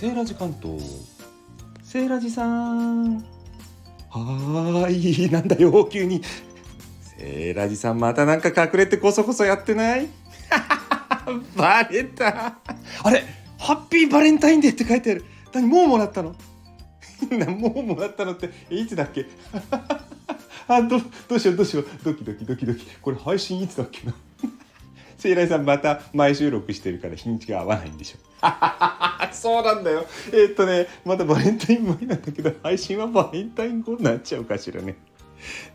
セーラジ関東セーラジさん。はーい。なんだよ急に。セーラジさんまたなんか隠れてこそこそやってない？バレた。あれハッピーバレンタインデーって書いてある。何もうもらったの？もうもらったのっていつだっけ？あどどうしようどうしよう。ドキドキドキドキ。これ配信いつだっけな？セイライさんまた毎収録してるから日にちが合わないんでしょ。そうなんだよ。えー、っとねまだバレンタイン前なんだけど配信はバレンタイン後になっちゃうかしらね。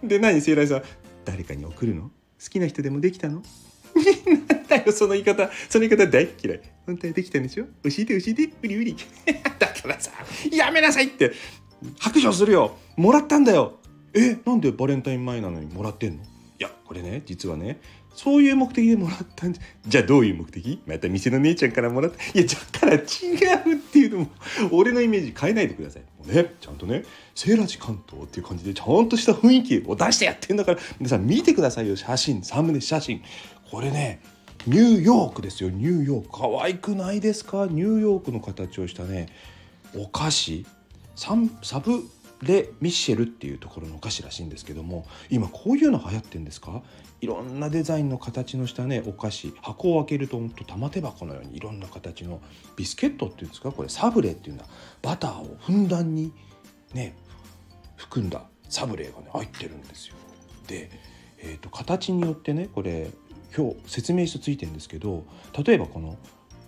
で何セイライさん誰かに送るの？好きな人でもできたの？なんだよその言い方。その言い方大嫌い。本当にできたんでしょ？教えて教えて。うりうりだからさやめなさいって。白状するよ。もらったんだよ。えなんでバレンタイン前なのにもらってんの？これね実はねそういう目的でもらったんじゃじゃあどういう目的？また店の姉ちゃんからもらった？いやだから違うっていうのも俺のイメージ変えないでください。もうねちゃんとねセーラジ関東っていう感じでちゃんとした雰囲気を出してやってんだから皆さん見てくださいよ。写真サムネ写真。これねニューヨークですよ。ニューヨーク。可愛くないですか？ニューヨークの形をしたねお菓子？ササブレ・ミッシェルっていうところのお菓子らしいんですけども今こういうの流行ってんですか？いろんなデザインの形のしたねお菓子箱を開けるとほんと玉手箱のようにいろんな形のビスケットっていうんですか？これサブレっていうんだ。バターをふんだんにね含んだサブレがね入ってるんですよ。で、えーと、形によってねこれ今日説明書ついてるんですけど例えばこの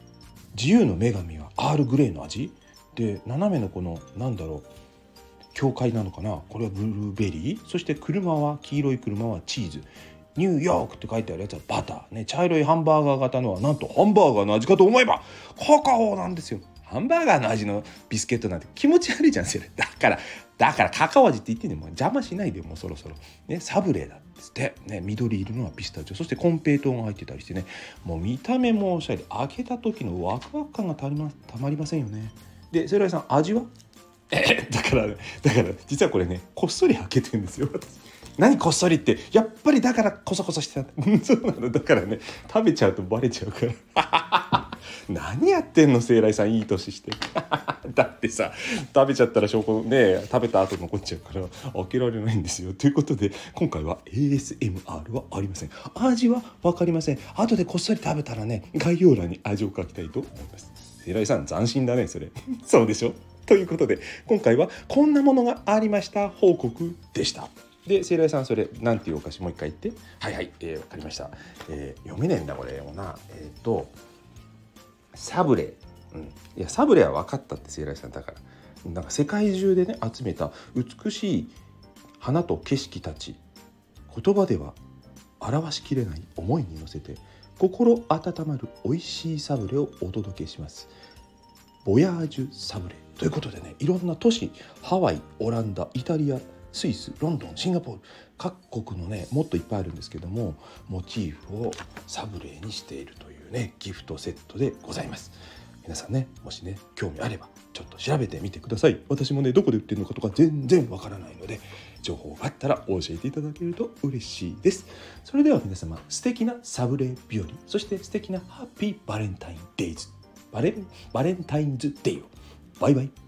「自由の女神」はアールグレーの味？で斜めのこのなんだろう教会なのかな？これはブルーベリー？そして車は黄色い車はチーズ。ニューヨークって書いてあるやつはバター。ね茶色いハンバーガー型のはなんとハンバーガーの味かと思えばカカオなんですよ。ハンバーガーの味のビスケットなんて気持ち悪いじゃんそれ。だからだからカカオ味って言ってんねもう邪魔しないでもうそろそろ。ねサブレーだっつって。ね緑色のはピスタチオ。そしてコンペイトーが入ってたりしてね。もう見た目もおしゃれ。開けた時のワクワク感がたまりませんよね。でセイライさん味は？え だからだから実はこれねこっそり開けてんですよ何こっそりってやっぱりだからこそこそしてた。そうなの。だからね食べちゃうとバレちゃうから。何やってんの聖来さんいい年して。だってさ食べちゃったら証拠ね食べた後残っちゃうから開けられないんですよ。ということで今回は ASMR はありません。味は分かりません。後でこっそり食べたらね概要欄に味を書きたいと思います。聖来さん斬新だねそれ。そうでしょ？ということで今回はこんなものがありました報告でした。で、聖来さんそれなんていうお菓子もう一回言って。はいはい、えー、わかりました。えー、読めねえんだこれもな。えっ、ー、とサブレ。うん。いやサブレは分かったって聖来さんだから。なんか世界中でね集めた美しい花と景色たち言葉では表しきれない思いに乗せて心温まる美味しいサブレをお届けします。ボヤージュサブレということでねいろんな都市ハワイオランダイタリアスイスロンドンシンガポール各国のねもっといっぱいあるんですけどもモチーフをサブレーにしているというねギフトセットでございます。皆さんねもしね興味あればちょっと調べてみてください。私もねどこで売ってるのかとか全然わからないので情報があったら教えていただけると嬉しいです。それでは皆様素敵なサブレー日和そして素敵なハッピーバレンタインデイズバレンバレンタインズデイをバイバイ。